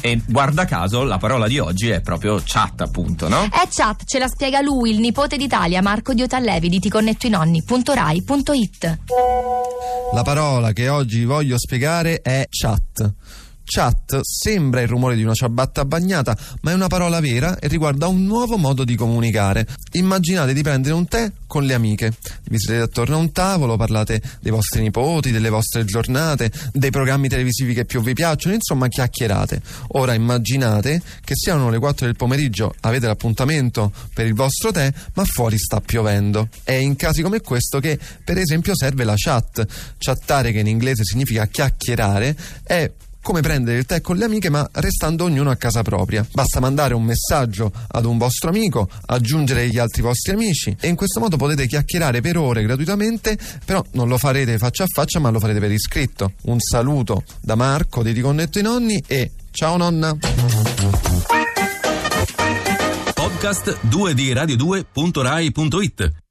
E guarda caso la parola di oggi è proprio chat, appunto, no? È chat, ce la spiega lui, il nipote d'Italia, Marco Diotallevi di ticonnettoinonni.rai.it. La parola che oggi voglio spiegare è chat. Chat sembra il rumore di una ciabatta bagnata, ma è una parola vera e riguarda un nuovo modo di comunicare. Immaginate di prendere un tè con le amiche. Vi sedete attorno a un tavolo, parlate dei vostri nipoti, delle vostre giornate, dei programmi televisivi che più vi piacciono, insomma chiacchierate. Ora immaginate che siano le 4 del pomeriggio, avete l'appuntamento per il vostro tè, ma fuori sta piovendo. È in casi come questo che, per esempio, serve la chat. Chattare, che in inglese significa chiacchierare, è come prendere il tè con le amiche ma restando ognuno a casa propria. Basta mandare un messaggio ad un vostro amico, aggiungere gli altri vostri amici e in questo modo potete chiacchierare per ore gratuitamente, però non lo farete faccia a faccia ma lo farete per iscritto. Un saluto da Marco di Riconnetto i Nonni e ciao nonna! Podcast 2 di radio2.rai.it